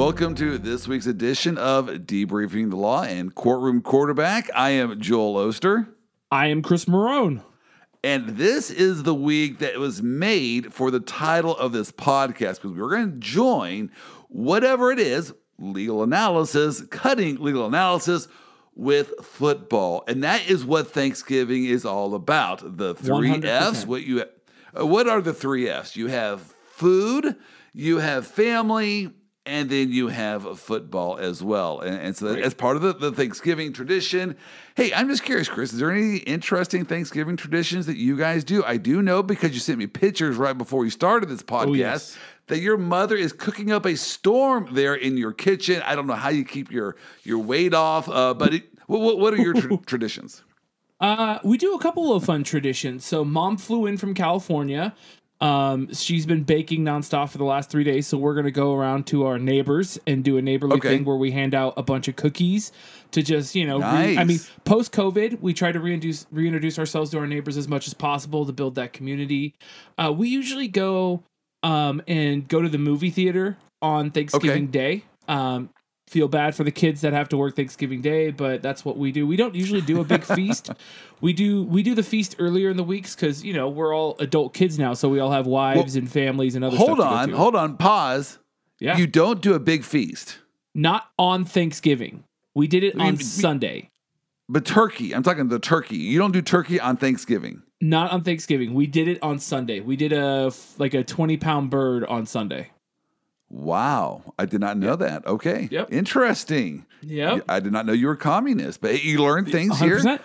Welcome to this week's edition of Debriefing the Law and Courtroom Quarterback. I am Joel Oster. I am Chris Marone. And this is the week that was made for the title of this podcast because we're going to join whatever it is legal analysis, cutting legal analysis with football. And that is what Thanksgiving is all about. The three 100%. F's. What you uh, what are the three F's? You have food, you have family, and then you have football as well. And, and so that, as part of the, the Thanksgiving tradition, hey, I'm just curious, Chris, is there any interesting Thanksgiving traditions that you guys do? I do know because you sent me pictures right before we started this podcast yes. that your mother is cooking up a storm there in your kitchen. I don't know how you keep your your weight off, uh, but it, what, what are your tr- traditions? Uh, we do a couple of fun traditions. So, mom flew in from California. Um, she's been baking nonstop for the last three days. So, we're going to go around to our neighbors and do a neighborly Okay. thing where we hand out a bunch of cookies to just, you know, re- I mean, post COVID, we try to reintroduce, reintroduce ourselves to our neighbors as much as possible to build that community. Uh, we usually go um, and go to the movie theater on Thanksgiving Day. Um, feel bad for the kids that have to work Thanksgiving Day, but that's what we do. We don't usually do a big feast. We do we do the feast earlier in the weeks because you know we're all adult kids now, so we all have wives and families and other. Hold stuff to go on, hold on, pause. Yeah, You don't do a big feast, not on Thanksgiving. We did it We- on we- Sunday, but turkey. I'm talking the turkey. You don't do turkey on Thanksgiving. not on Thanksgiving. We did it on Sunday. We did a like a twenty pound bird on Sunday. Wow, I did not know that. Okay, Yep. interesting. Yeah, I did not know you were communist, but you learn things hundred here. percent.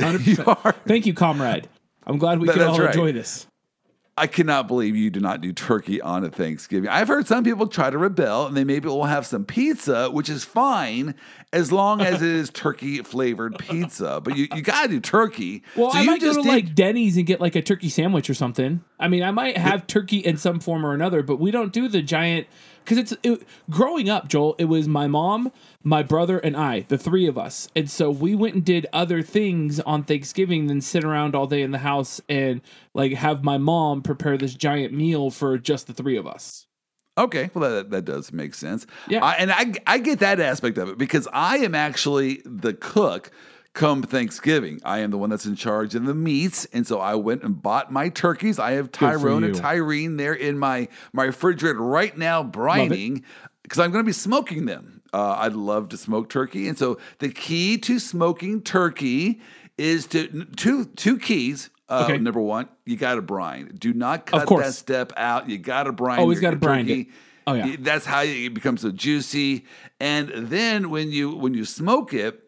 Hundred You percent. are. Thank you, comrade. I'm glad we That- can that's all right. enjoy this. I cannot believe you do not do turkey on a Thanksgiving. I've heard some people try to rebel and they maybe will have some pizza, which is fine as long as it is turkey flavored pizza. But you, you gotta do turkey. Well, so I you might go to did- like Denny's and get like a turkey sandwich or something. I mean, I might have turkey in some form or another, but we don't do the giant because it's it, growing up. Joel, it was my mom, my brother, and I, the three of us, and so we went and did other things on Thanksgiving than sit around all day in the house and like have my mom prepare this giant meal for just the three of us. Okay, well that that does make sense. Yeah. I, and I I get that aspect of it because I am actually the cook. Come Thanksgiving, I am the one that's in charge of the meats, and so I went and bought my turkeys. I have Tyrone and. Tyrene there in my my refrigerator right now, brining because I'm going to be smoking them. Uh, I'd love to smoke turkey, and so the key to smoking turkey is to two two keys. Uh, Okay. Number one, you got to brine. Do not cut that step out. You got to brine. Always gotta brine turkey. it. Oh, yeah. That's how it becomes so juicy. And then when you when you smoke it,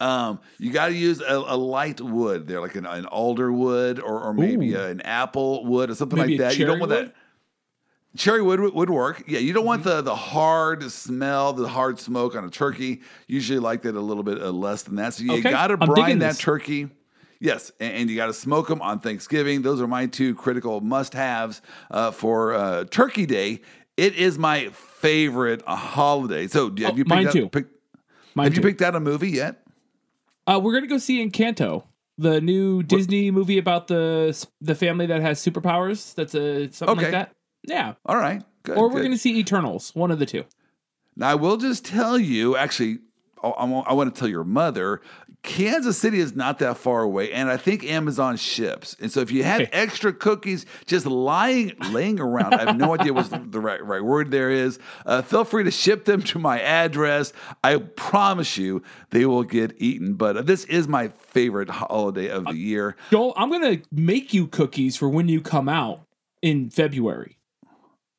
um, you got to use a, a light wood there, like an, an alder wood or, or maybe Ooh. an apple wood or something Maybe like that. You don't cherry want wood? that. Cherry wood would, work. Yeah, you don't want Mm-hmm. the the hard smell, the hard smoke on a turkey. Usually like that a little bit uh, less than that. So you Okay, got to brine that this. turkey. Yes, and, and you got to smoke them on Thanksgiving. Those are my two critical must-haves uh, for uh, Turkey Day. It is my favorite holiday. So have Oh, you picked mine out, too. pick- have you picked out a movie yet? Uh, we're gonna go see Encanto, the new Disney movie about the the family that has superpowers. That's a something Okay. like that. Yeah. All right, good. or we're good. to see Eternals, one of the two. Now, I will just tell you, actually, I, I want to tell your mother, Kansas City is not that far away, and I think Amazon ships. And so, if you have extra cookies just lying laying around, I have no idea what the right right word there is. Uh, feel free to ship them to my address. I promise you, they will get eaten. But uh, this is my favorite holiday of the year. Joel, I'm going to make you cookies for when you come out in February.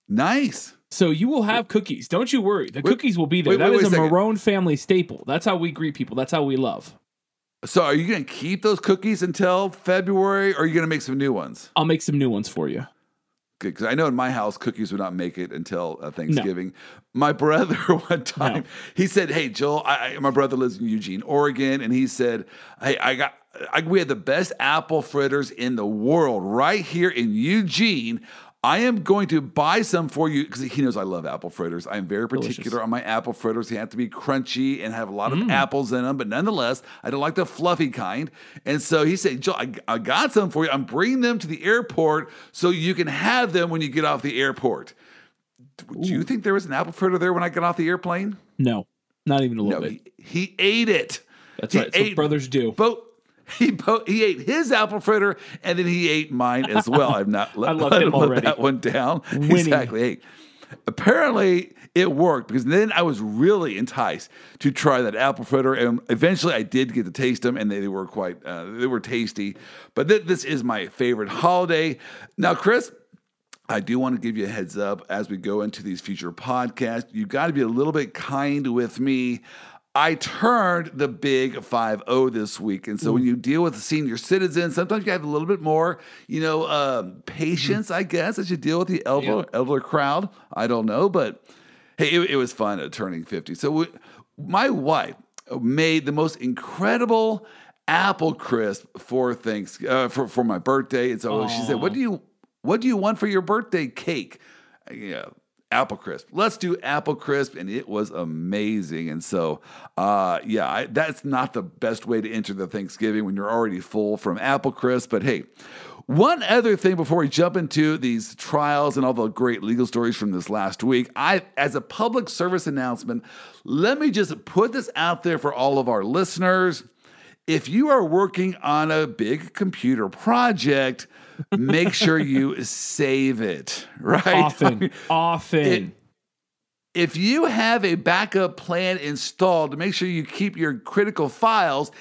Nice. So you will have cookies. Don't you worry. The cookies will be there. wait, That wait, is a a. Marone family staple. That's how we greet people. That's how we love. So, are you going to keep those cookies until February, or are you going to make some new ones? I'll make some new ones for you. Good, because I know in my house cookies would not make it until uh, Thanksgiving. My brother one time No. he said, "Hey Joel, I, I, my brother lives in Eugene, Oregon, and he said, hey, I got." I, we had the best apple fritters in the world right here in Eugene. I am going to buy some for you because he knows I love apple fritters. I am very particular Delicious. on my apple fritters. They have to be crunchy and have a lot of Mm. apples in them, but nonetheless, I don't like the fluffy kind. And so he said, Joel, I, I got some for you. I'm bringing them to the airport so you can have them when you get off the airport. Do you think there was an apple fritter there when I got off the airplane? No, not even a little No, bit. he, he ate it. That's he right. That's what brothers do. Both he bo- he ate his apple fritter and then he ate mine as well. I've not let, I love let him already. that one down. Winning. Exactly. Hey, apparently it worked because then I was really enticed to try that apple fritter, and eventually I did get to taste them, and they, they were quite uh, they were tasty. But th- this is my favorite holiday. Now, Chris. I do want to give you a heads up as we go into these future podcasts. You've got to be a little bit kind with me. I turned the big 5 0 this week. And so when you deal with senior citizens, sometimes you have a little bit more, you know, um, patience, I guess, as you deal with the elder, Yeah. elder crowd. I don't know, but hey, it, it was fun at turning 50. So we, my wife made the most incredible apple crisp for thanks uh, for, for my birthday. And so she said, What do you what do you want for your birthday cake? Yeah, apple crisp. Let's do apple crisp, and it was amazing. And so, uh, yeah, I, that's not the best way to enter the Thanksgiving when you're already full from apple crisp. But hey, one other thing before we jump into these trials and all the great legal stories from this last week, I, as a public service announcement, let me just put this out there for all of our listeners. If you are working on a big computer project, make sure you save it, right? Often, often. It- if you have a backup plan installed to make sure you keep your critical files,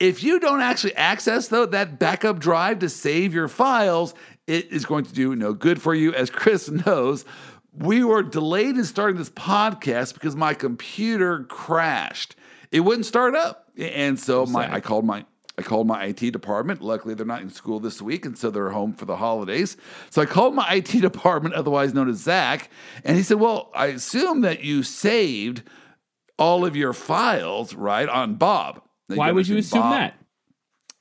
if you don't actually access though that backup drive to save your files, it is going to do no good for you. As Chris knows, we were delayed in starting this podcast because my computer crashed. It wouldn't start up. And so my I called my I called my IT department. Luckily, they're not in school this week, and so they're home for the holidays. So I called my IT department, otherwise known as Zach, and he said, Well, I assume that you saved all of your files, right, on Bob. Why would you assume assume Bob- that?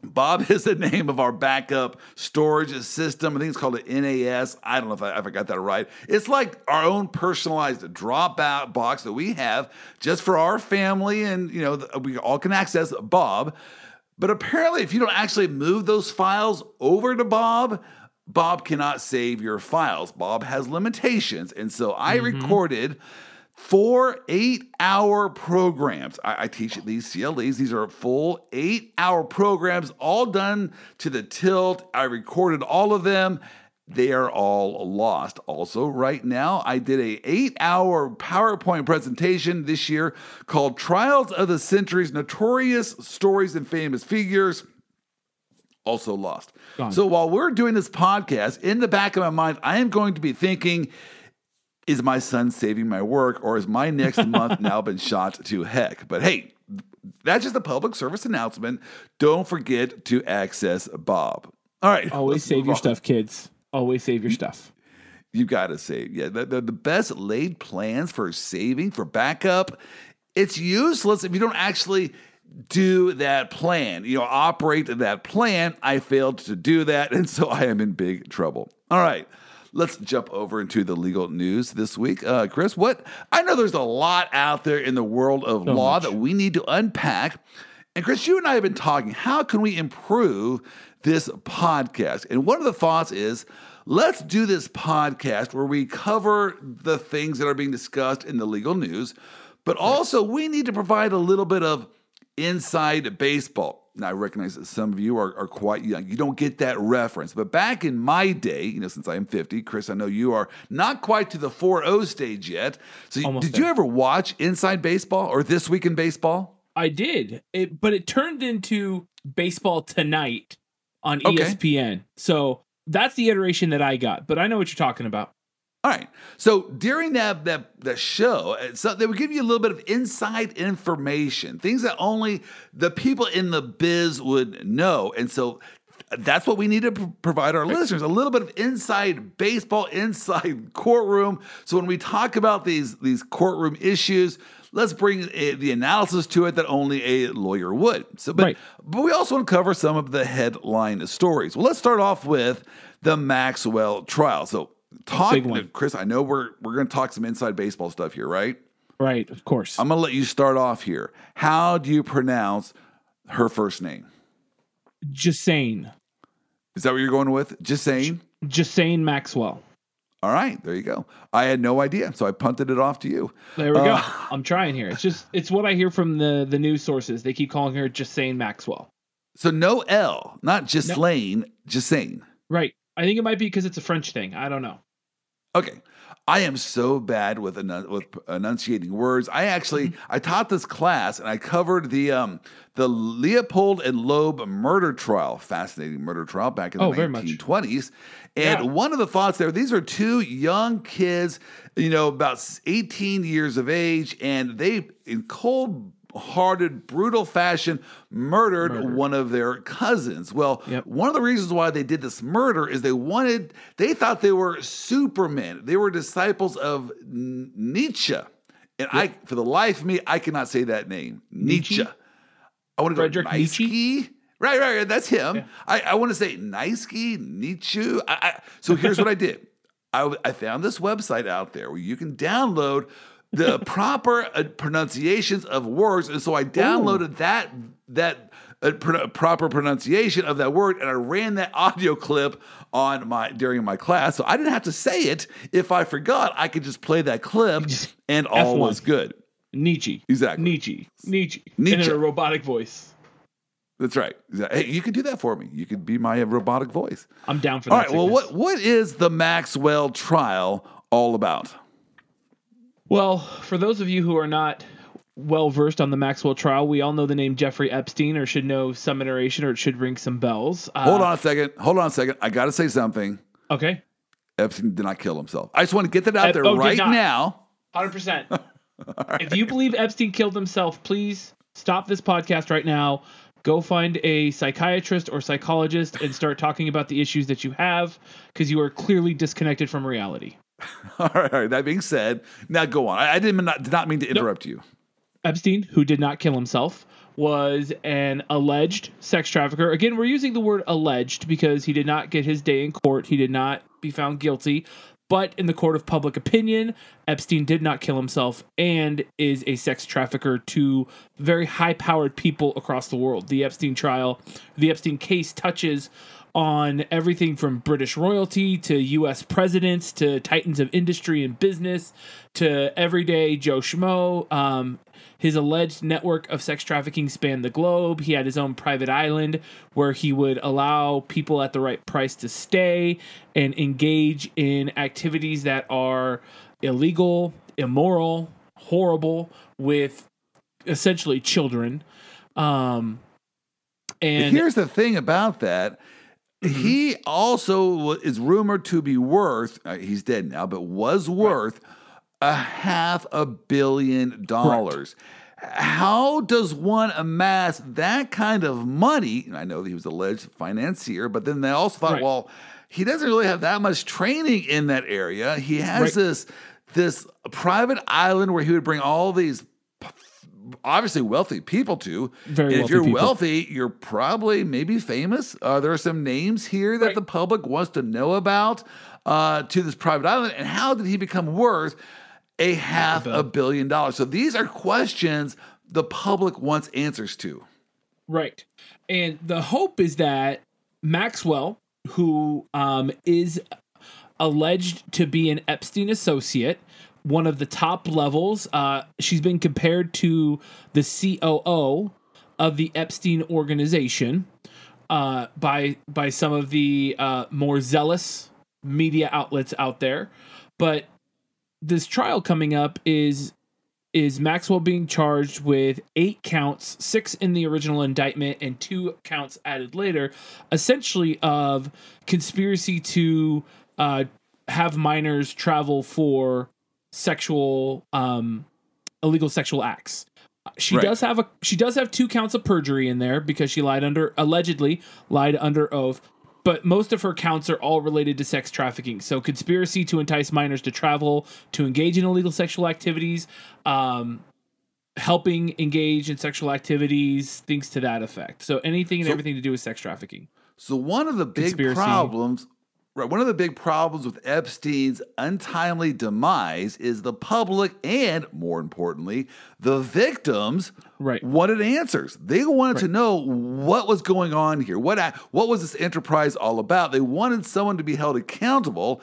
Bob is the name of our backup storage system. I think it's called an NAS. I don't know if I, if I got that right. It's like our own personalized dropout box that we have just for our family, and you know we all can access Bob. But apparently, if you don't actually move those files over to Bob, Bob cannot save your files. Bob has limitations, and so I mm-hmm. recorded four eight hour programs. I, I teach at these CLEs. These are full eight hour programs, all done to the tilt. I recorded all of them. They are all lost. Also, right now, I did a eight hour PowerPoint presentation this year called Trials of the Centuries: Notorious Stories and Famous Figures also lost. Gone. So while we're doing this podcast, in the back of my mind, I am going to be thinking, is my son saving my work or is my next month now been shot to heck? But hey, that's just a public service announcement. Don't forget to access Bob. All right. Always save your on. stuff, kids. Always save your stuff. You got to save. Yeah, the, the, the best laid plans for saving, for backup, it's useless if you don't actually do that plan, you know, operate that plan. I failed to do that, and so I am in big trouble. All right. Let's jump over into the legal news this week. Uh, Chris, what I know there's a lot out there in the world of So law much. that we need to unpack. And Chris, you and I have been talking. How can we improve this podcast? And one of the thoughts is let's do this podcast where we cover the things that are being discussed in the legal news, but also we need to provide a little bit of inside baseball. Now, I recognize that some of you are, are quite young. You don't get that reference. But back in my day, you know, since I am 50, Chris, I know you are not quite to the 4 0 stage yet. So, Almost did you ever watch Inside Baseball or This Week in Baseball? I did, it, but it turned into baseball tonight on Okay. ESPN. So that's the iteration that I got. But I know what you're talking about. All right. So during that that that show, uh, so they would give you a little bit of inside information, things that only the people in the biz would know, and so that's what we need to pr- provide our listeners a little bit of inside baseball, inside courtroom. So when we talk about these these courtroom issues. Let's bring uh, the analysis to it that only a lawyer would. So, but, Right. but we also want to cover some of the headline stories. Well, let's start off with the Maxwell trial. So, talk, Big. Chris. I know we're we're going to talk some inside baseball stuff here, right? Right, of course. I'm going to let you start off here. How do you pronounce her first name? Saying. Is that what you're going with? Just saying Maxwell. All right, there you go. I had no idea, so I punted it off to you. There we uh, go. I'm trying here. It's just it's what I hear from the the news sources. They keep calling her Ghislaine Maxwell. So no L, not Ghislaine, no. Ghislaine. Right. I think it might be because it's a French thing. I don't know. Okay. I am so bad with enun- with enunciating words. I actually mm-hmm. I taught this class and I covered the um the Leopold and Loeb murder trial, fascinating murder trial back in the oh, 1920s. And yeah. one of the thoughts there, these are two young kids, you know, about 18 years of age, and they in cold hearted, brutal fashion murdered murder. one of their cousins. Well, yep. one of the reasons why they did this murder is they wanted, they thought they were supermen. They were disciples of Nietzsche. And yep. I, for the life of me, I cannot say that name. Nietzsche. Nietzsche. I want to go Frederick Nietzsche. Right, right, right. That's him. Yeah. I, I want to say Nietzsche, Nietzsche. I, I, so here's what I did. I, I found this website out there where you can download the proper uh, pronunciations of words, and so I downloaded Ooh. that that uh, pr- proper pronunciation of that word, and I ran that audio clip on my during my class, so I didn't have to say it. If I forgot, I could just play that clip, and all F1. was good. Nietzsche, exactly. Nietzsche, Nietzsche, Nietzsche, in a robotic voice. That's right. Hey, you could do that for me. You could be my robotic voice. I'm down for that. All right. Well, what what is the Maxwell trial all about? Well, for those of you who are not well versed on the Maxwell trial, we all know the name Jeffrey Epstein, or should know some iteration, or it should ring some bells. Uh, Hold on a second. Hold on a second. I got to say something. Okay. Epstein did not kill himself. I just want to get that out there oh, right now. Hundred percent. If you believe Epstein killed himself, please stop this podcast right now. Go find a psychiatrist or psychologist and start talking about the issues that you have because you are clearly disconnected from reality. all, right, all right. That being said, now go on. I, I did, not, did not mean to interrupt nope. you. Epstein, who did not kill himself, was an alleged sex trafficker. Again, we're using the word alleged because he did not get his day in court. He did not be found guilty. But in the court of public opinion, Epstein did not kill himself and is a sex trafficker to very high powered people across the world. The Epstein trial, the Epstein case touches on everything from British royalty to US presidents to titans of industry and business to everyday Joe Schmo. Um, his alleged network of sex trafficking spanned the globe. He had his own private island where he would allow people at the right price to stay and engage in activities that are illegal, immoral, horrible with essentially children. Um, and here's the thing about that Mm-hmm. He also is rumored to be worth, uh, he's dead now, but was worth right. a half a billion dollars. Right. How does one amass that kind of money? I know that he was alleged financier, but then they also thought, right. well, he doesn't really have that much training in that area. He has this this private island where he would bring all these obviously wealthy people too. Very if you're people. wealthy, you're probably maybe famous. Uh, there are some names here that right. the public wants to know about uh, to this private island. And how did he become worth a half a billion dollars? So these are questions the public wants answers to. Right. And the hope is that Maxwell, who um, is alleged to be an Epstein associate, one of the top levels. Uh, she's been compared to the COO of the Epstein organization uh, by by some of the uh, more zealous media outlets out there. But this trial coming up is is Maxwell being charged with eight counts, six in the original indictment, and two counts added later, essentially of conspiracy to uh, have minors travel for sexual um illegal sexual acts. She right. does have a she does have two counts of perjury in there because she lied under allegedly lied under oath, but most of her counts are all related to sex trafficking. So conspiracy to entice minors to travel, to engage in illegal sexual activities, um helping engage in sexual activities, things to that effect. So anything and so, everything to do with sex trafficking. So one of the big conspiracy. problems Right. One of the big problems with Epstein's untimely demise is the public and, more importantly, the victims right. wanted answers. They wanted right. to know what was going on here. What what was this enterprise all about? They wanted someone to be held accountable.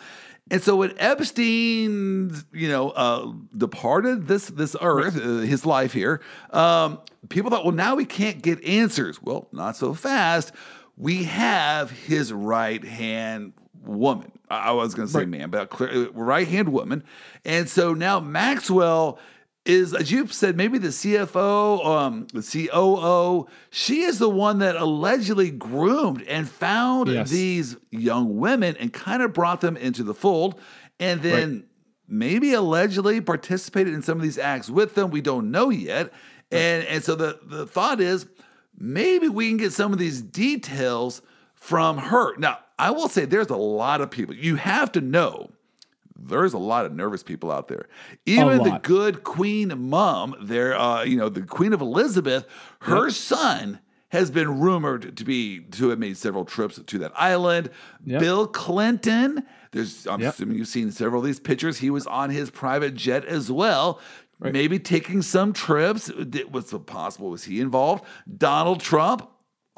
And so when Epstein, you know, uh, departed this this earth, uh, his life here, um, people thought, well, now we can't get answers. Well, not so fast. We have his right hand woman. I was going to say right. man, but uh, right hand woman. And so now Maxwell is, as you said, maybe the CFO, um, the COO. She is the one that allegedly groomed and found yes. these young women and kind of brought them into the fold, and then. Right. Maybe allegedly participated in some of these acts with them. We don't know yet. And, and so the, the thought is maybe we can get some of these details from her. Now, I will say there's a lot of people. You have to know there's a lot of nervous people out there. Even the good Queen Mom, there, uh, you know, the Queen of Elizabeth, her yep. son has been rumored to be to have made several trips to that island. Yep. Bill Clinton, there's I'm yep. assuming you've seen several of these pictures. He was on his private jet as well. Right. Maybe taking some trips. What's possible? Was he involved? Donald Trump,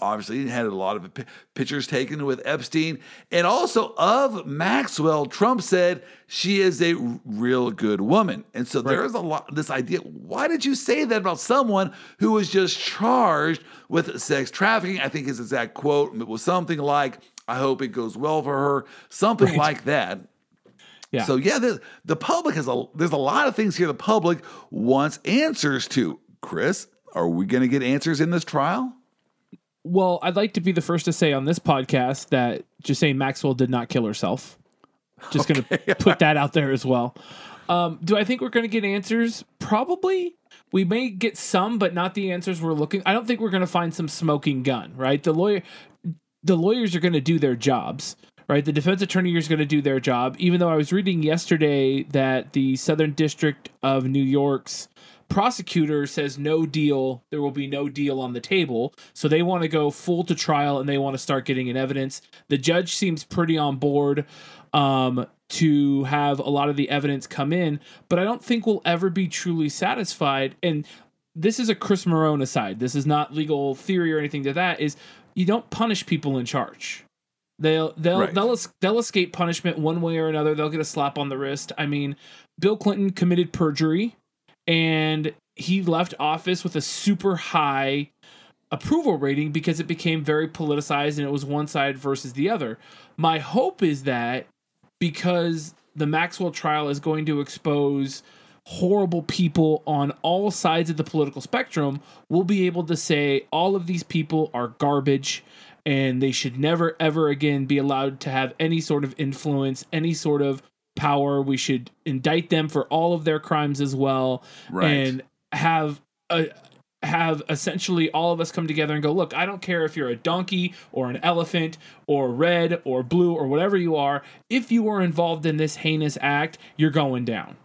obviously he had a lot of pictures taken with Epstein. And also of Maxwell, Trump said she is a real good woman. And so right. there's a lot this idea. Why did you say that about someone who was just charged with sex trafficking? I think his exact quote it was something like, I hope it goes well for her, something right. like that. Yeah. So yeah, the, the public has a there's a lot of things here the public wants answers to. Chris, are we going to get answers in this trial? Well, I'd like to be the first to say on this podcast that Ghislaine Maxwell did not kill herself. Just okay. going to put that out there as well. Um, do I think we're going to get answers? Probably. We may get some, but not the answers we're looking. I don't think we're going to find some smoking gun, right? The lawyer, the lawyers are going to do their jobs, right? The defense attorney is going to do their job. Even though I was reading yesterday that the Southern District of New York's prosecutor says no deal there will be no deal on the table so they want to go full to trial and they want to start getting in evidence the judge seems pretty on board um, to have a lot of the evidence come in but i don't think we'll ever be truly satisfied and this is a chris marone aside this is not legal theory or anything to that is you don't punish people in charge They'll they'll right. they'll they'll escape punishment one way or another. They'll get a slap on the wrist. I mean, Bill Clinton committed perjury and he left office with a super high approval rating because it became very politicized and it was one side versus the other. My hope is that because the Maxwell trial is going to expose horrible people on all sides of the political spectrum, we'll be able to say all of these people are garbage and they should never ever again be allowed to have any sort of influence, any sort of power. We should indict them for all of their crimes as well, right. and have a have essentially all of us come together and go, look, I don't care if you're a donkey or an elephant or red or blue or whatever you are. If you are involved in this heinous act, you're going down.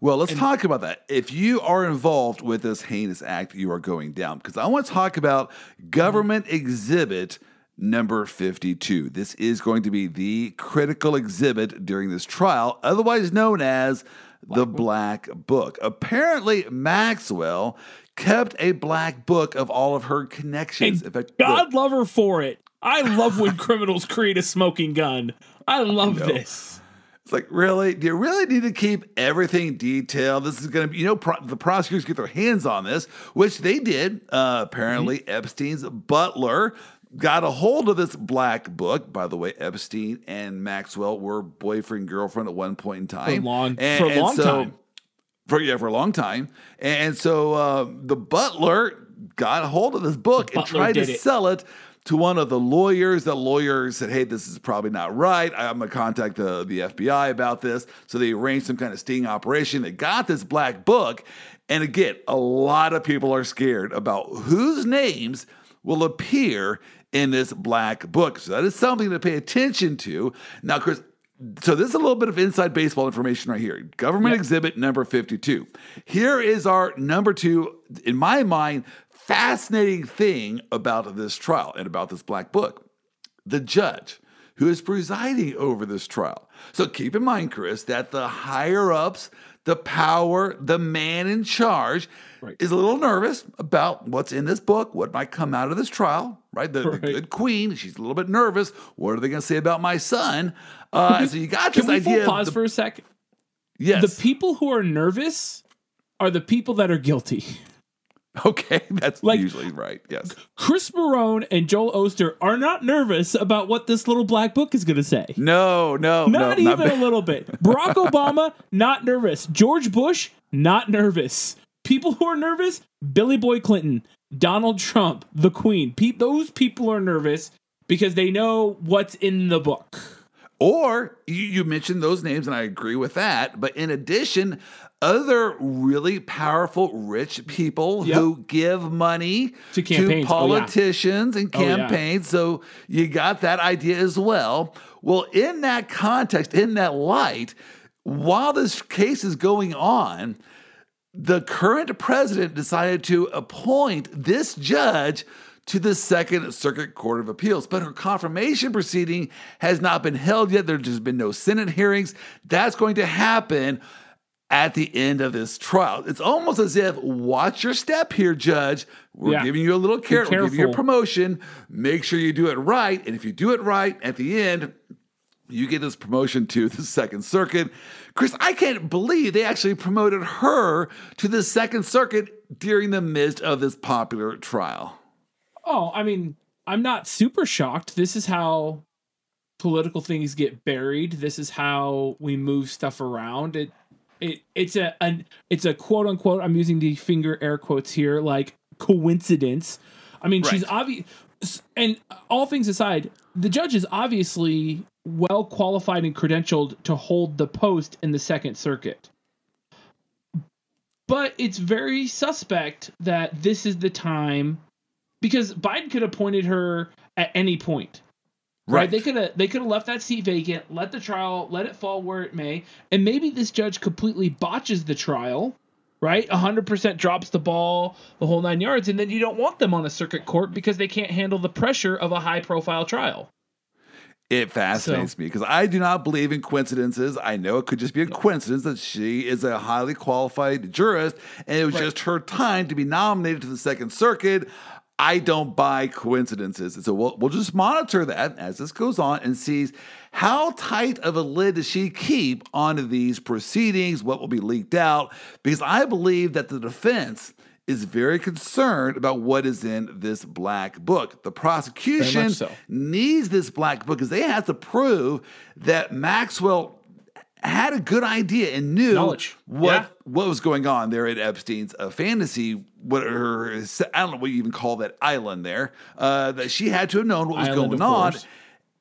Well, let's and, talk about that. If you are involved with this heinous act, you are going down. Because I want to talk about government exhibit number 52. This is going to be the critical exhibit during this trial, otherwise known as the. Black Book. Apparently, Maxwell kept a black book of all of her connections. And fact, God love her for it. I love when criminals create a smoking gun. I love I this. It's like, really? Do you really need to keep everything detailed? This is going to be, you know, pro- the prosecutors get their hands on this, which they did. Uh, apparently, mm-hmm. Epstein's butler got a hold of this black book. By the way, Epstein and Maxwell were boyfriend girlfriend at one point in time. For long, and, for a long so, time. For yeah, for a long time. And so uh, the butler got a hold of this book and tried to it. sell it to one of the lawyers. The lawyer said, "Hey, this is probably not right. I'm gonna contact the the FBI about this." So they arranged some kind of sting operation. They got this black book, and again, a lot of people are scared about whose names will appear in this black book. So that is something to pay attention to. Now, Chris, so this is a little bit of inside baseball information right here. Government yep. exhibit number 52. Here is our number two, in my mind, fascinating thing about this trial and about this black book. The judge who is presiding over this trial. So keep in mind, Chris, that the higher ups, the power, the man in charge right. is a little nervous about what's in this book, what might come out of this trial, right? The, right. the good queen, she's a little bit nervous. What are they going to say about my son? Uh, so you got this Can we idea. Pause the, for a second. Yes. The people who are nervous are the people that are guilty. Okay, that's like, usually right. Yes. Chris Marone and Joel Oster are not nervous about what this little black book is going to say. No, no, not no, even not a little bit. Barack Obama, not nervous. George Bush, not nervous. People who are nervous, Billy Boy Clinton, Donald Trump, the Queen. Pe- those people are nervous because they know what's in the book. Or you, you mentioned those names, and I agree with that. But in addition, other really powerful, rich people yep. who give money to, to politicians oh, yeah. and campaigns. Oh, yeah. Oh, so you got that idea as well. Well, in that context, in that light, while this case is going on, the current president decided to appoint this judge to the Second Circuit Court of Appeals. But her confirmation proceeding has not been held yet. There's been no Senate hearings. That's going to happen at the end of this trial. It's almost as if, watch your step here, judge. We're yeah. giving you a little care. We're giving you a promotion. Make sure you do it right. And if you do it right at the end, you get this promotion to the Second Circuit. Chris, I can't believe they actually promoted her to the Second Circuit during the midst of this popular trial. Oh, I mean, I'm not super shocked. This is how political things get buried. This is how we move stuff around. It it it's a an it's a quote unquote I'm using the finger air quotes here like coincidence. I mean, right. she's obvious and all things aside, the judge is obviously well qualified and credentialed to hold the post in the Second Circuit. But it's very suspect that this is the time because Biden could have appointed her at any point. Right. right. They could have they could have left that seat vacant, let the trial, let it fall where it may, and maybe this judge completely botches the trial, right? 100% drops the ball, the whole 9 yards, and then you don't want them on a circuit court because they can't handle the pressure of a high profile trial. It fascinates so, me because I do not believe in coincidences. I know it could just be a coincidence that she is a highly qualified jurist and it was right. just her time to be nominated to the Second Circuit. I don't buy coincidences. And so we'll, we'll just monitor that as this goes on and sees how tight of a lid does she keep on these proceedings, what will be leaked out, because I believe that the defense is very concerned about what is in this black book. The prosecution so. needs this black book because they have to prove that Maxwell had a good idea and knew Knowledge. what yeah. what was going on there at Epstein's uh, fantasy. What her, I don't know what you even call that island there. Uh, that she had to have known what was island going on.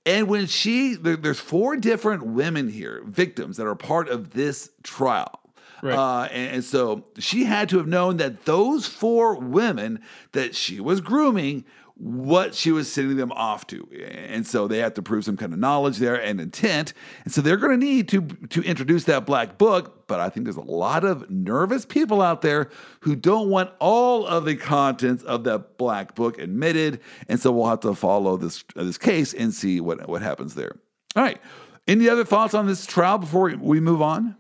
And when she, there, there's four different women here, victims that are part of this trial. Right. Uh, and, and, so she had to have known that those four women that she was grooming what she was sending them off to. And so they have to prove some kind of knowledge there and intent. And so they're going to need to to introduce that black book, but I think there's a lot of nervous people out there who don't want all of the contents of that black book admitted. And so we'll have to follow this this case and see what what happens there. All right. Any other thoughts on this trial before we move on?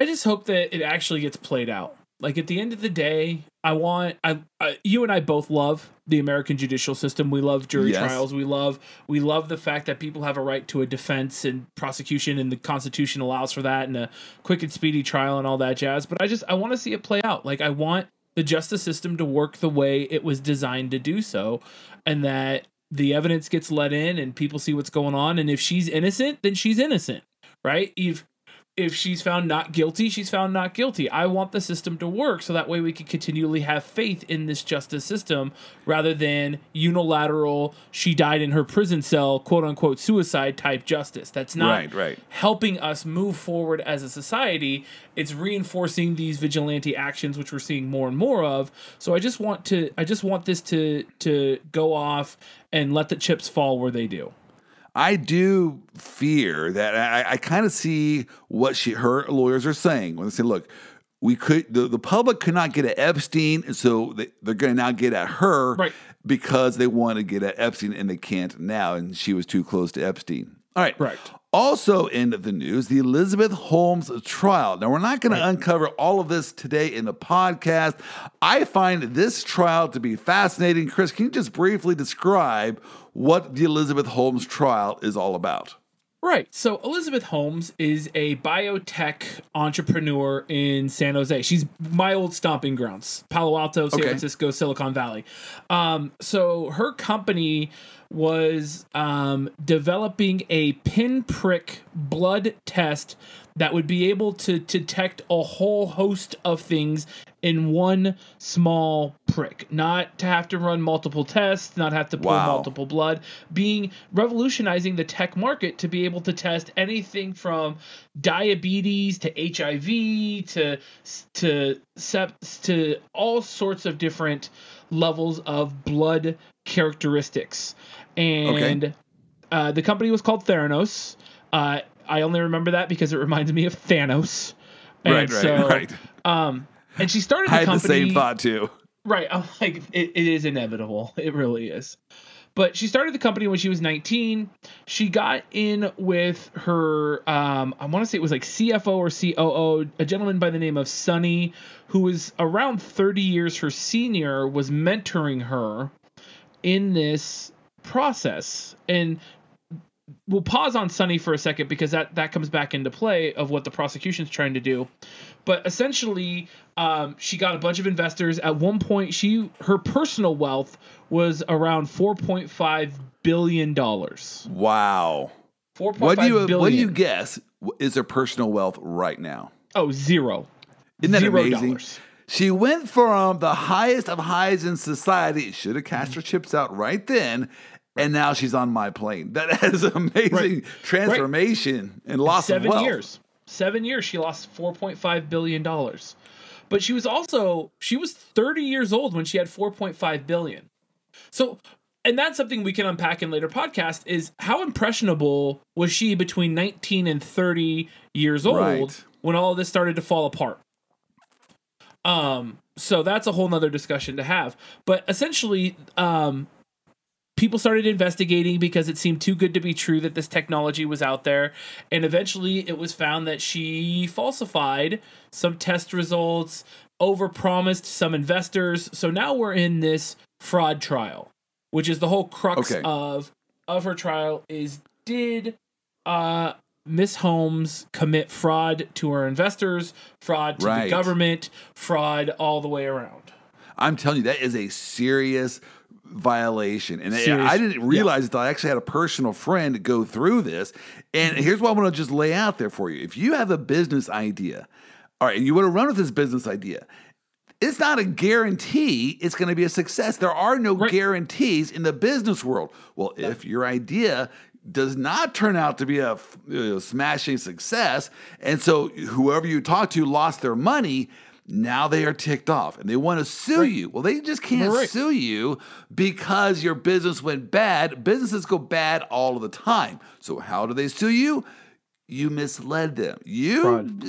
I just hope that it actually gets played out. Like at the end of the day, I want I, I, you and I both love the American judicial system. We love jury yes. trials. We love we love the fact that people have a right to a defense and prosecution and the constitution allows for that and a quick and speedy trial and all that jazz. But I just I want to see it play out. Like I want the justice system to work the way it was designed to do so and that the evidence gets let in and people see what's going on and if she's innocent, then she's innocent. Right? You've if she's found not guilty, she's found not guilty. I want the system to work so that way we can continually have faith in this justice system rather than unilateral, she died in her prison cell, quote unquote, suicide type justice. That's not right, right. helping us move forward as a society. It's reinforcing these vigilante actions, which we're seeing more and more of. So I just want to, I just want this to, to go off and let the chips fall where they do. I do fear that I, I kind of see what she her lawyers are saying when they say, look, we could the, the public could not get at Epstein, and so they, they're going to now get at her Right. because they want to get at Epstein and they can't now, and she was too close to Epstein. All right. Correct. Also in the news, the Elizabeth Holmes trial. Now, we're not going to uncover all of this today in the podcast. I find this trial to be fascinating. Chris, can you just briefly describe what the Elizabeth Holmes trial is all about? Right. So Elizabeth Holmes is a biotech entrepreneur in San Jose. She's my old stomping grounds, Palo Alto, San Okay. Francisco, Silicon Valley. Um, so her company was um, developing a pinprick blood test that would be able to detect a whole host of things in one small prick, not to have to run multiple tests, not have to pull Wow. multiple blood, being revolutionizing the tech market to be able to test anything from diabetes to HIV to to to all sorts of different levels of blood characteristics. And uh, the company was called Theranos. Uh, I only remember that because it reminds me of Thanos. And Right, right, so, right. Um, and she started the I had company. the same thought too. Right. I'm like, it, it is inevitable. It really is. But she started the company when she was 19. She got in with her, um, I want to say it was like CFO or COO, a gentleman by the name of Sunny, who was around 30 years her senior, was mentoring her in this process. And we'll pause on Sunny for a second because that that comes back into play of what the prosecution's trying to do. But essentially, um, she got a bunch of investors. At one point, she her personal wealth was around four point five billion dollars. Wow. Four point What do you what do you guess is her personal wealth right now? Oh, zero. Isn't that Zero amazing? dollars. She went from the highest of highs in society. Should have cast her chips out right then, and now she's on my plane. That is an amazing Right. transformation and loss seven of wealth. years. Seven years, she lost four point five billion dollars. But she was also she was thirty years old when she had four point five billion. So, and that's something we can unpack in later podcast. Is how impressionable was she between nineteen and thirty years old Right. when all of this started to fall apart? Um, so that's a whole nother discussion to have. But essentially, um, people started investigating because it seemed too good to be true that this technology was out there. And eventually it was found that she falsified some test results, overpromised some investors. So now we're in this fraud trial, which is the whole crux Okay. of of her trial is did uh Miss Holmes commit fraud to her investors, fraud to Right. the government, fraud all the way around. I'm telling you, that is a serious violation. And I- I didn't realize that I actually had a personal friend go through this. And here's what I want to just lay out there for you. If you have a business idea, all right, and you want to run with this business idea, it's not a guarantee it's going to be a success. There are no Right. guarantees in the business world. Well, if your idea does not turn out to be a you know, smashing success, and so whoever you talk to lost their money, now they are ticked off and they want to sue you. Well, they just can't Right. sue you because your business went bad. Businesses go bad all of the time. So how do they sue you? You misled them. You Fraud.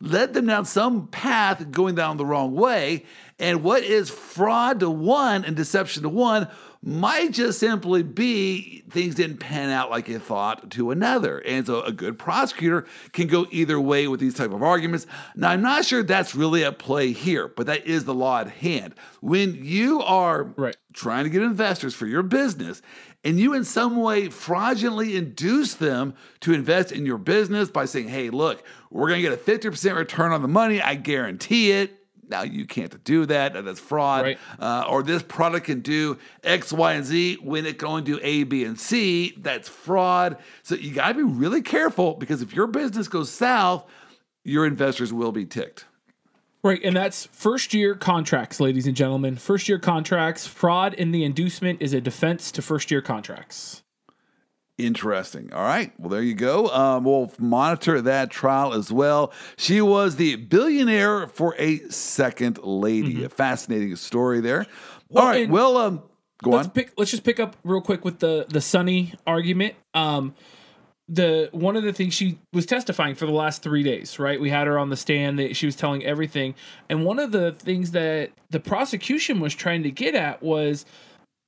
led them down some path going down the wrong way. And what is fraud to one and deception to one might just simply be things didn't pan out like you thought to another. And so a good prosecutor can go either way with these type of arguments. Now I'm not sure that's really at play here, but that is the law at hand. When you are Right. trying to get investors for your business and you in some way fraudulently induce them to invest in your business by saying, hey, look, we're going to get a 50% return on the money, I guarantee it. Now you can't do that. That's fraud. Right. Uh, or this product can do X, Y, and Z when it can only do A, B, and C. That's fraud. So you got to be really careful because if your business goes south, your investors will be ticked. Right, and that's first year contracts, ladies and gentlemen. First year contracts. Fraud in the inducement is a defense to first year contracts. Interesting. All right. Well, there you go. Um, we'll monitor that trial as well. She was the billionaire for a second lady. A fascinating story there. Mm-hmm. Well, All right. Well, um, go let's on. pick let's just pick up real quick with the the Sunny argument. Um the one of the things she was testifying for the last three days, right? We had her on the stand. That she was telling everything, and one of the things that the prosecution was trying to get at was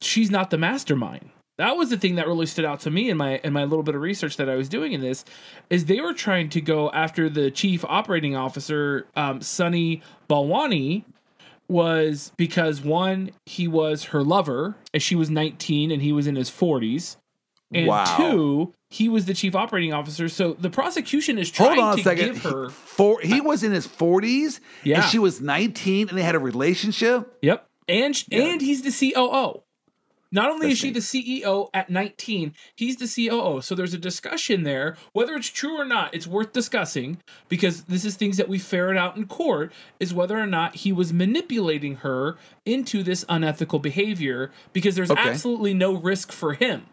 she's not the mastermind. That was the thing that really stood out to me in my in my little bit of research that I was doing in this, is they were trying to go after the chief operating officer, um, Sunny Balwani, was because one he was her lover, and she was 19 and he was in his 40s, and Wow. two he was the chief operating officer. So the prosecution is trying Hold on to a second. give her. He, four, he was in his 40s Yeah. and she was 19 and they had a relationship. Yep, and Yeah. and he's the COO. Not only is she the CEO at 19, he's the COO. So there's a discussion there. Whether it's true or not, it's worth discussing because this is things that we ferret out in court is whether or not he was manipulating her into this unethical behavior because there's Okay. absolutely no risk for him.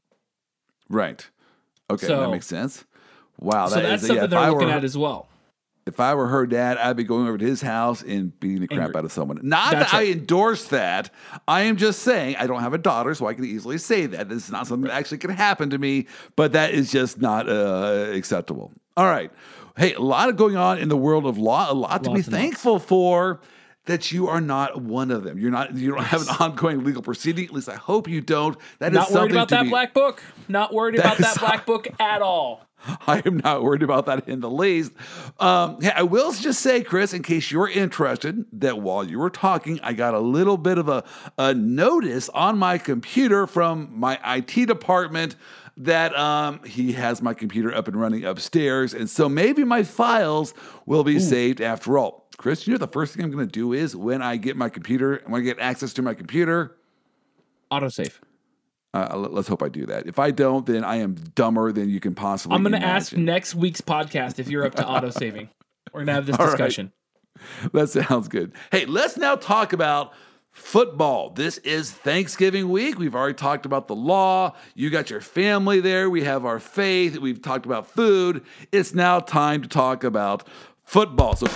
Right. Okay, So- that makes sense. Wow, so that's is- something yeah, they're looking were- at as well. If I were her dad, I'd be going over to his house and beating the crap Angry. out of someone. Not That's that I endorse that. I am just saying I don't have a daughter, so I can easily say that. This is not something that actually can happen to me, but that is just not uh, acceptable. All right. Hey, a lot of going on in the world of law, a lot to be Lots lots. thankful for. That you are not one of them. You're not. You don't have an ongoing legal proceeding. At least I hope you don't. That is Not worried about that be, black book. Not worried That about that black book at all. I am not worried about that in the least. Um, hey, I will just say, Chris, in case you're interested, that while you were talking, I got a little bit of a, a notice on my computer from my IT department that um, he has my computer up and running upstairs. And so maybe my files will be saved after all. Chris, you know the first thing I'm going to do is when I get my computer, when I get access to my computer, Autosave. Uh, let- let's hope I do that. If I don't, then I am dumber than you can possibly I'm going to ask next week's podcast if you're up to auto saving. We're going to have this All right. discussion. That sounds good. Hey, let's now talk about football. This is Thanksgiving week. We've already talked about the law. You got your family there. We have our faith. We've talked about food. It's now time to talk about football. So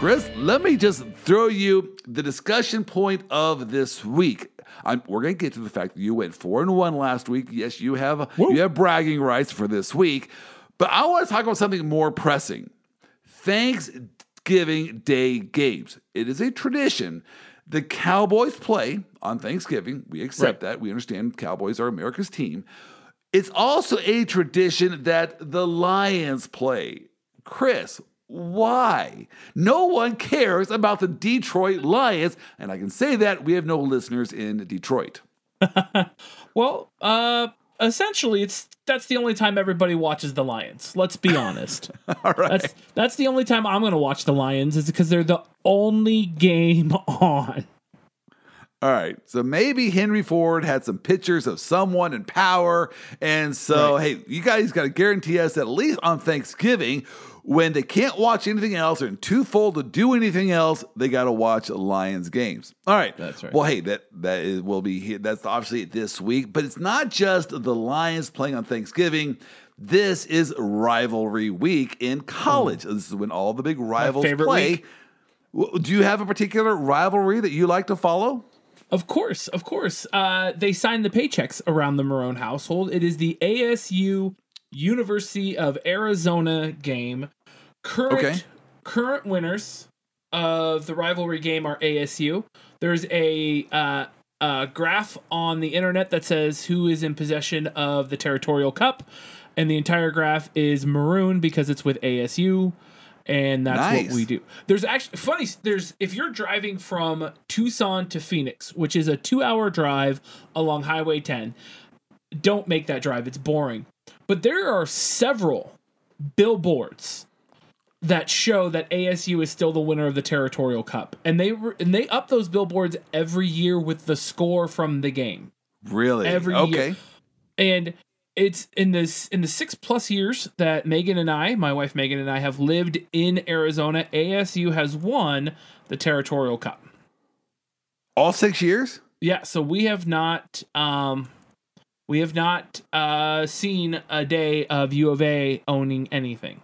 Chris, let me just throw you the discussion point of this week. I'm, we're going to get to the fact that you went four and one last week. Yes, you have you have bragging rights for this week, but I want to talk about something more pressing. Thanksgiving Day games. It is a tradition. The Cowboys play on Thanksgiving. We accept that. We understand Cowboys are America's team. It's also a tradition that the Lions play. Chris, why? No one cares about the Detroit Lions. And I can say that we have no listeners in Detroit. Well, uh, essentially, it's that's the only time everybody watches the Lions. Let's be honest. All right. That's that's the only time I'm going to watch the Lions is because they're the only game on. All right. So maybe Henry Ford had some pictures of someone in power. And so, hey, you guys got to guarantee us that at least on Thanksgiving, when they can't watch anything else or too full to do anything else, they got to watch Lions games. All right. That's right. Well, hey, that that is, will be here. That's obviously this week, but it's not just the Lions playing on Thanksgiving. This is rivalry week in college. This is when all the big rivals play. week. Do you have a particular rivalry that you like to follow? Of course, of course. Uh, they signed the paychecks around the Marone household. It is the ASU University of Arizona game. Current Okay. current winners of the rivalry game are ASU. There's a uh, uh, graph on the internet that says who is in possession of the territorial cup, and the entire graph is maroon because it's with ASU, and that's Nice. what we do. There's actually funny. There's if you're driving from Tucson to Phoenix, which is a two-hour drive along Highway 10, don't make that drive. It's boring. But there are several billboards that show that ASU is still the winner of the Territorial Cup, and they re- and they up those billboards every year with the score from the game Really? every okay. year. And it's in this in the six plus years that Megan and I, my wife Megan and I, have lived in Arizona. ASU has won the Territorial Cup. All six years? Yeah, so we have not um we have not uh seen a day of U of A owning anything.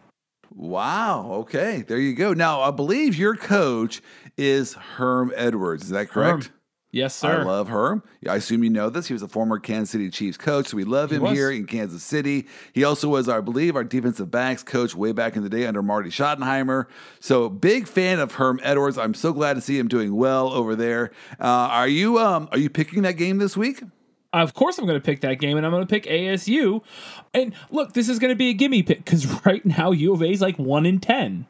Wow. Okay. There you go. Now, I believe your coach is Herm Edwards. Is that correct? Herm. Yes, sir. I love Herm. I assume you know this. He was a former Kansas City Chiefs coach, so we love him here in Kansas City. He also was, I believe, our defensive backs coach way back in the day under Marty Schottenheimer. So big fan of Herm Edwards. I'm so glad to see him doing well over there. Uh, are you um, are you picking that game this week? Of course, I'm going to pick that game, and I'm going to pick ASU. And look, this is going to be a gimme pick because right now U of A is like one in ten,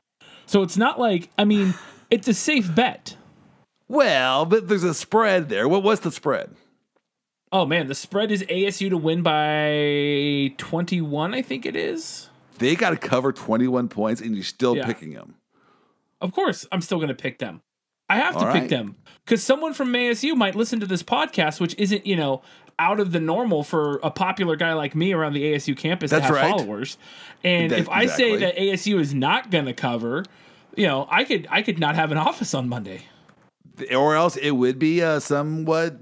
so it's not like I mean, it's a safe bet. Well, but there's a spread there. What what's the spread? Oh man, the spread is ASU to win by 21, I think it is. They got to cover 21 points and you're still yeah. picking them. Of course, I'm still going to pick them. I have to All pick right. them cuz someone from ASU might listen to this podcast which isn't, you know, out of the normal for a popular guy like me around the ASU campus That's to have right. followers. And that, if I exactly. say that ASU is not going to cover, you know, I could I could not have an office on Monday or else it would be uh, somewhat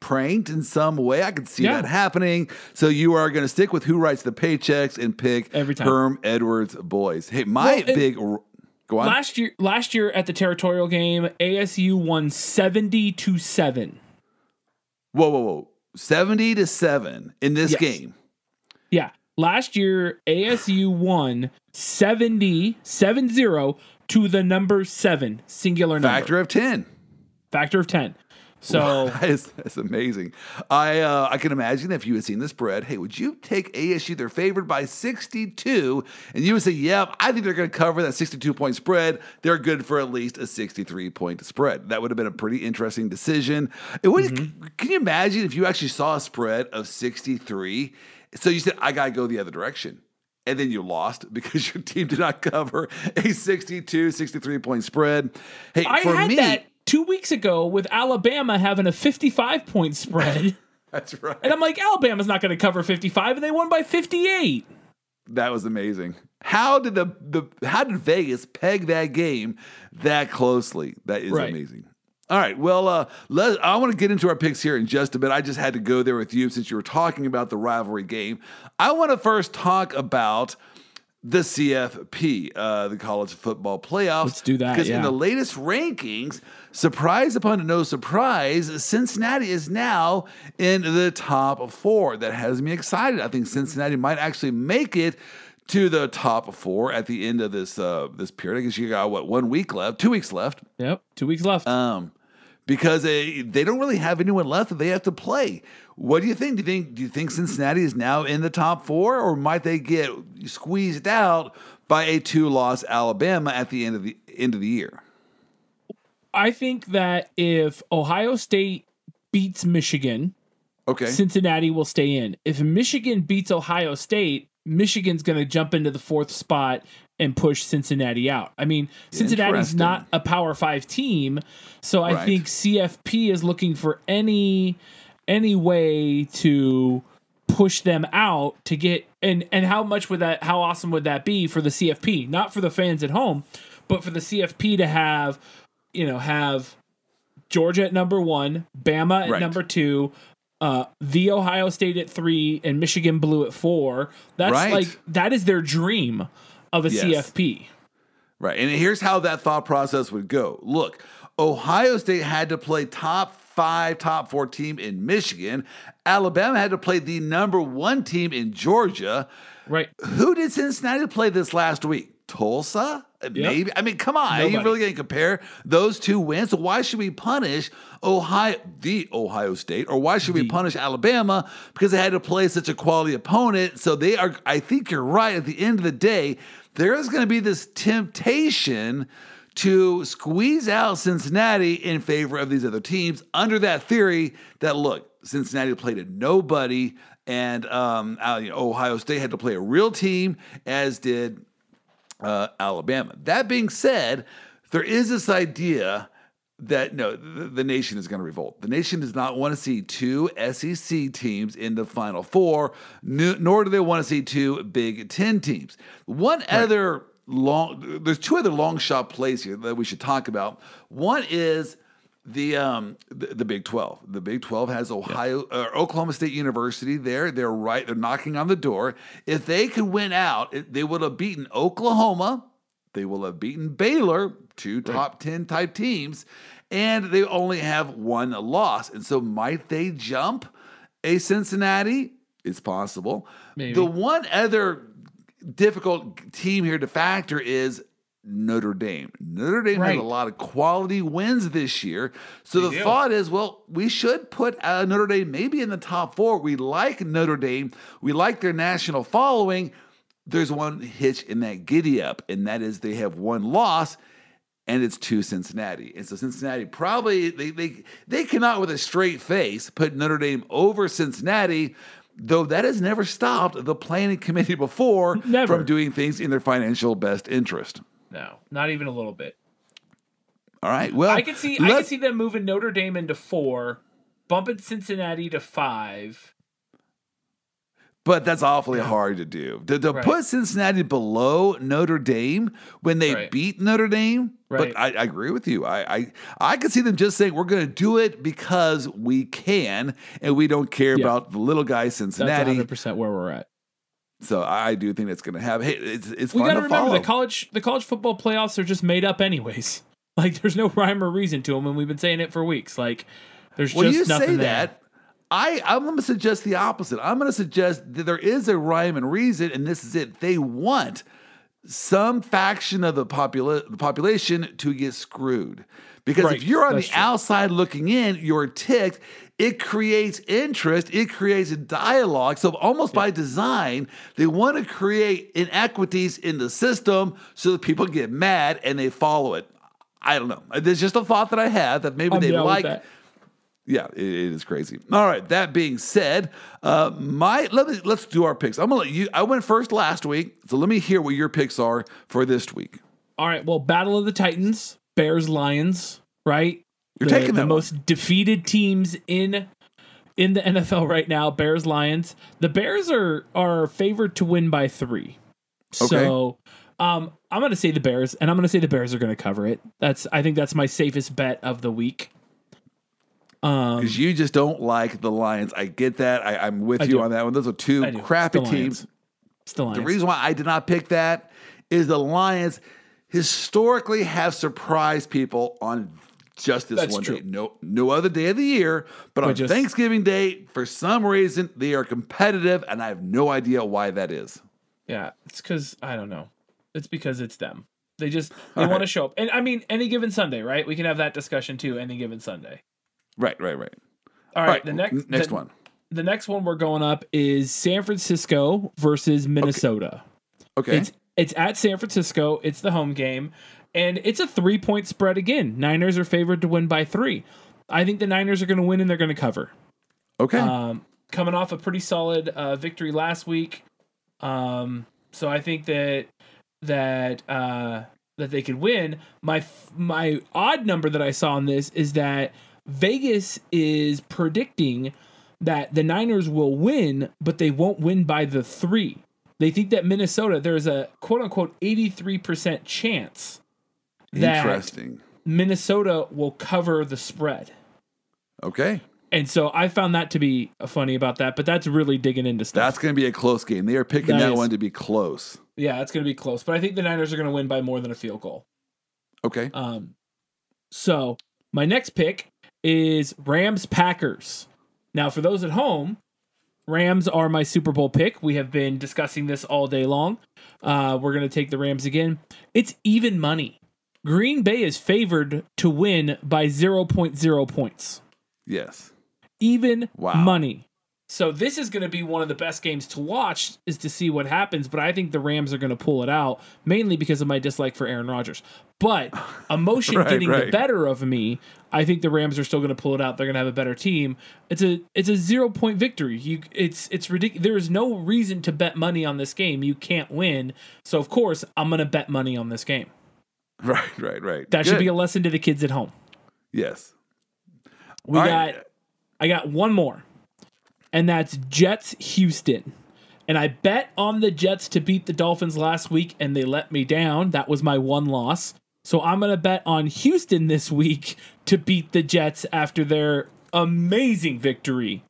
pranked in some way. I could see yeah. that happening. So you are going to stick with who writes the paychecks and pick every time Herm Edwards boys. Hey, my well, big. Go on. Last year, last year at the territorial game, ASU won seventy to seven. Whoa, whoa, whoa! Seventy to seven in this yes. game. Yeah, last year ASU won 70, 7-0 to the number seven singular number. Factor of ten factor of 10. So that is, that's amazing. I uh, I can imagine if you had seen the spread, hey, would you take ASU? They're favored by 62, and you would say, yeah, I think they're going to cover that 62 point spread. They're good for at least a 63 point spread. That would have been a pretty interesting decision. It would, mm-hmm. Can you imagine if you actually saw a spread of 63? So you said, I got to go the other direction and then you lost because your team did not cover a 62 63 point spread hey I for me that two weeks ago with Alabama having a 55 point spread. That's right. And I'm like, Alabama's not going to cover 55, and they won by 58. That was amazing. How did the the how did Vegas peg that game that closely? That is right. amazing. All right. Well, uh, let, I want to get into our picks here in just a bit. I just had to go there with you since you were talking about the rivalry game. I want to first talk about the CFP, uh, the college football playoffs. Let's do that. Because yeah. in the latest rankings, surprise upon no surprise, Cincinnati is now in the top four. That has me excited. I think Cincinnati might actually make it to the top four at the end of this uh, this period. I guess you got what one week left, two weeks left. Yep, two weeks left. Um, because they, they don't really have anyone left that they have to play. What do you think? Do you think do you think Cincinnati is now in the top four, or might they get squeezed out by a two loss Alabama at the end of the end of the year? I think that if Ohio State beats Michigan, okay, Cincinnati will stay in. If Michigan beats Ohio State, Michigan's going to jump into the fourth spot and push Cincinnati out. I mean, Cincinnati's not a Power 5 team, so I right. think CFP is looking for any any way to push them out to get and and how much would that how awesome would that be for the CFP not for the fans at home but for the CFP to have you know have Georgia at number 1 Bama at right. number 2 uh the Ohio State at 3 and Michigan Blue at 4 that's right. like that is their dream of a yes. CFP right and here's how that thought process would go look Ohio State had to play top five, top four team in Michigan. Alabama had to play the number one team in Georgia. Right. Who did Cincinnati play this last week? Tulsa? Yep. Maybe. I mean, come on. Nobody. Are you really going to compare those two wins? So why should we punish Ohio, the Ohio State, or why should the. we punish Alabama because they had to play such a quality opponent? So they are. I think you're right. At the end of the day, there is going to be this temptation to squeeze out Cincinnati in favor of these other teams under that theory that look, Cincinnati played a nobody, and um, Ohio State had to play a real team, as did uh, Alabama. That being said, there is this idea that no, the, the nation is going to revolt. The nation does not want to see two SEC teams in the Final Four, nor do they want to see two Big Ten teams. One right. other long there's two other long shot plays here that we should talk about. One is the um the, the, Big Twelve. The Big Twelve has Ohio uh, Oklahoma State University there. They're right. They're knocking on the door. If they could win out, they would have beaten Oklahoma. They will have beaten Baylor, two top ten type teams, and they only have one loss. And so, might they jump a Cincinnati? It's possible. Maybe. The one other difficult team here to factor is Notre Dame. Notre Dame right. had a lot of quality wins this year. So they the do. thought is, well, we should put uh, Notre Dame maybe in the top four. We like Notre Dame. We like their national following. There's one hitch in that giddy up, and that is they have one loss, and it's to Cincinnati. And so Cincinnati probably they they they cannot with a straight face put Notre Dame over Cincinnati though that has never stopped the planning committee before never. from doing things in their financial best interest. No, not even a little bit. All right. Well, I can see I can see them moving Notre Dame into four, bumping Cincinnati to five. But that's awfully hard to do. To, to right. put Cincinnati below Notre Dame when they right. beat Notre Dame. Right. But I, I, agree with you. I, I I could see them just saying we're going to do it because we can, and we don't care yeah. about the little guy Cincinnati. That's 100 percent where we're at. So I do think it's going to happen. Hey, it's it's we fun to remember the college the college football playoffs are just made up anyways. Like there's no rhyme or reason to them, and we've been saying it for weeks. Like there's well, just you nothing say there. that. I I'm going to suggest the opposite. I'm going to suggest that there is a rhyme and reason, and this is it. They want some faction of the, popula- the population to get screwed. Because right. if you're on That's the true. outside looking in, you're ticked it creates interest, it creates a dialogue. So, almost yeah. by design, they want to create inequities in the system so that people get mad and they follow it. I don't know. There's just a thought that I have that maybe they like. Yeah, it, it is crazy. All right. That being said, uh, my let me let's do our picks. I'm gonna let you. I went first last week, so let me hear what your picks are for this week. All right. Well, Battle of the Titans, Bears, Lions. Right. You're the, taking the one. most defeated teams in in the NFL right now. Bears Lions. The Bears are are favored to win by three. Okay. So um, I'm going to say the Bears, and I'm going to say the Bears are going to cover it. That's I think that's my safest bet of the week. Um, because you just don't like the Lions. I get that. I, am with I you do. on that one. Those are two crappy teams. Still The reason why I did not pick that is the Lions historically have surprised people on just this That's one true. day. No, no other day of the year. But on just, Thanksgiving Day, for some reason, they are competitive, and I have no idea why that is. Yeah, it's because I don't know. It's because it's them. They just they want right. to show up, and I mean, any given Sunday, right? We can have that discussion too. Any given Sunday. Right, right, right. All right, All right the next next the, one. The next one we're going up is San Francisco versus Minnesota. Okay. okay. It's it's at San Francisco. It's the home game. And it's a three point spread again. Niners are favored to win by three. I think the Niners are going to win and they're going to cover. Okay. Um, coming off a pretty solid uh, victory last week. Um, so I think that that uh, that they could win. My my odd number that I saw on this is that Vegas is predicting that the Niners will win, but they won't win by the three. They think that Minnesota, there's a quote unquote 83% chance Interesting. Minnesota will cover the spread. Okay. And so I found that to be funny about that, but that's really digging into stuff. That's going to be a close game. They are picking that, that is, one to be close. Yeah, it's going to be close, but I think the Niners are going to win by more than a field goal. Okay. Um so my next pick is Rams Packers. Now for those at home, Rams are my Super Bowl pick. We have been discussing this all day long. Uh, we're going to take the Rams again. It's even money. Green Bay is favored to win by 0.0 points. Yes. Even wow. money. So this is going to be one of the best games to watch is to see what happens, but I think the Rams are going to pull it out mainly because of my dislike for Aaron Rodgers. But emotion right, getting right. the better of me, I think the Rams are still going to pull it out. They're going to have a better team. It's a it's a 0 point victory. You it's it's ridiculous. There is no reason to bet money on this game. You can't win. So of course, I'm going to bet money on this game. Right, right, right. That Good. should be a lesson to the kids at home. Yes. We All got right. I got one more. And that's Jets Houston. And I bet on the Jets to beat the Dolphins last week and they let me down. That was my one loss. So I'm going to bet on Houston this week to beat the Jets after their amazing victory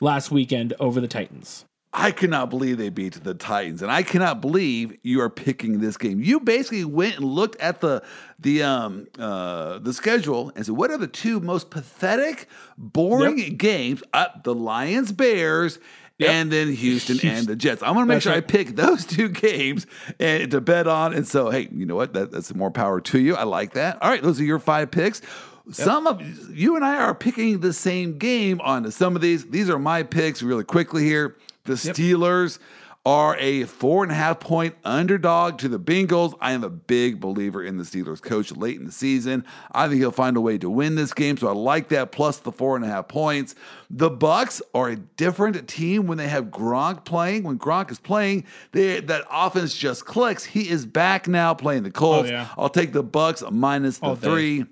last weekend over the Titans. I cannot believe they beat the Titans, and I cannot believe you are picking this game. You basically went and looked at the the um uh the schedule and said, what are the two most pathetic, boring yep. games? Uh, the Lions Bears. Yep. And then Houston, Houston, and the Jets. I'm going to make that's sure right. I pick those two games and to bet on. And so, hey, you know what? That, that's more power to you. I like that. All right, those are your five picks. Yep. Some of you and I are picking the same game on some of these. These are my picks really quickly here. The Steelers yep. are a four and a half point underdog to the Bengals. I am a big believer in the Steelers coach late in the season. I think he'll find a way to win this game, so I like that. Plus the four and a half points. The Bucks are a different team when they have Gronk playing. When Gronk is playing, they, that offense just clicks. He is back now playing the Colts. Oh, yeah. I'll take the Bucks minus the three.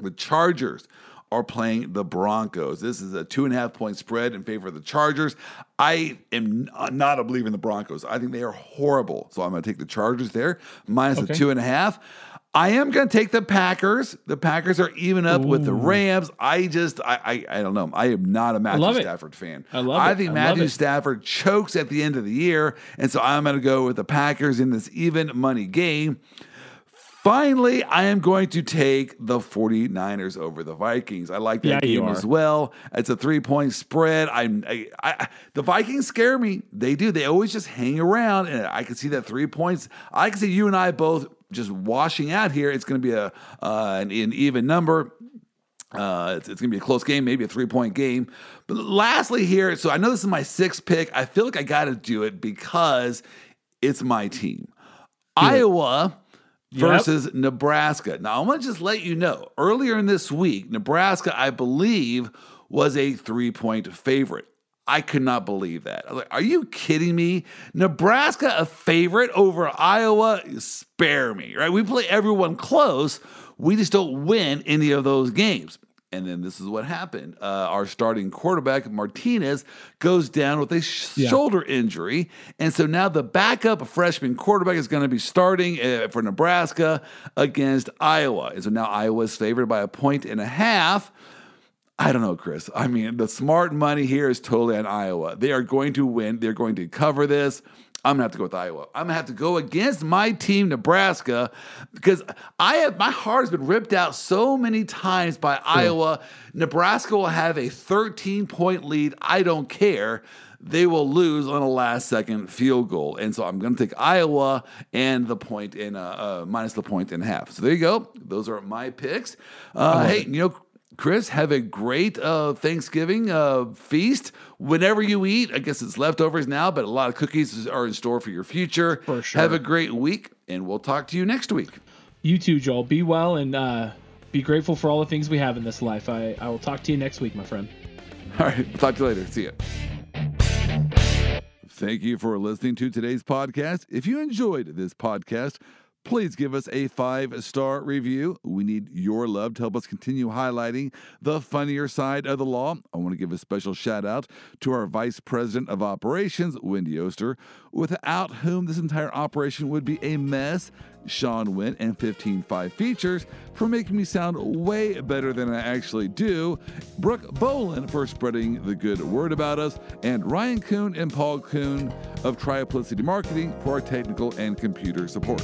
The Chargers are playing the Broncos. This is a two and a half point spread in favor of the Chargers. I am not a believer in the Broncos. I think they are horrible. So I'm going to take the Chargers there, minus okay. the two and a half. I am going to take the Packers. The Packers are even up Ooh. with the Rams. I just, I, I, I, don't know. I am not a Matthew Stafford fan. I love I think Matthew Stafford chokes at the end of the year, and so I'm going to go with the Packers in this even money game. Finally, I am going to take the 49ers over the Vikings. I like that yeah, game as well. It's a three point spread. I'm, I, I, the Vikings scare me. They do. They always just hang around, and I can see that three points. I can see you and I both just washing out here. It's going to be a uh, an, an, even number. Uh, it's, it's going to be a close game, maybe a three point game. But lastly, here, so I know this is my sixth pick. I feel like I got to do it because it's my team. Iowa versus yep. Nebraska. Now, I want to just let you know earlier in this week, Nebraska, I believe, was a three point favorite. I could not believe that. I was Like, are you kidding me? Nebraska, a favorite over Iowa? Spare me, right? We play everyone close. We just don't win any of those games. And then this is what happened. Uh, our starting quarterback, Martinez, goes down with a sh- yeah. shoulder injury. And so now the backup freshman quarterback is going to be starting uh, for Nebraska against Iowa. And so now Iowa is favored by a point and a half. I don't know, Chris. I mean, the smart money here is totally on Iowa. They are going to win, they're going to cover this. I'm gonna have to go with Iowa. I'm gonna have to go against my team, Nebraska, because I have my heart has been ripped out so many times by Iowa. Nebraska will have a 13 point lead. I don't care. They will lose on a last second field goal, and so I'm going to take Iowa and the point in uh, uh, minus the point in half. So there you go. Those are my picks. Uh, hey, you know Chris, have a great uh, Thanksgiving uh, feast. Whenever you eat, I guess it's leftovers now, but a lot of cookies are in store for your future. For sure. Have a great week, and we'll talk to you next week. You too, Joel. Be well and uh, be grateful for all the things we have in this life. I, I will talk to you next week, my friend. All right. Talk to you later. See you. Thank you for listening to today's podcast. If you enjoyed this podcast, please give us a five star review. We need your love to help us continue highlighting the funnier side of the law. I want to give a special shout out to our Vice President of Operations, Wendy Oster, without whom this entire operation would be a mess. Sean Wynn and 15.5 Features for making me sound way better than I actually do. Brooke Bolin for spreading the good word about us. And Ryan Kuhn and Paul Kuhn of Triplicity Marketing for our technical and computer support.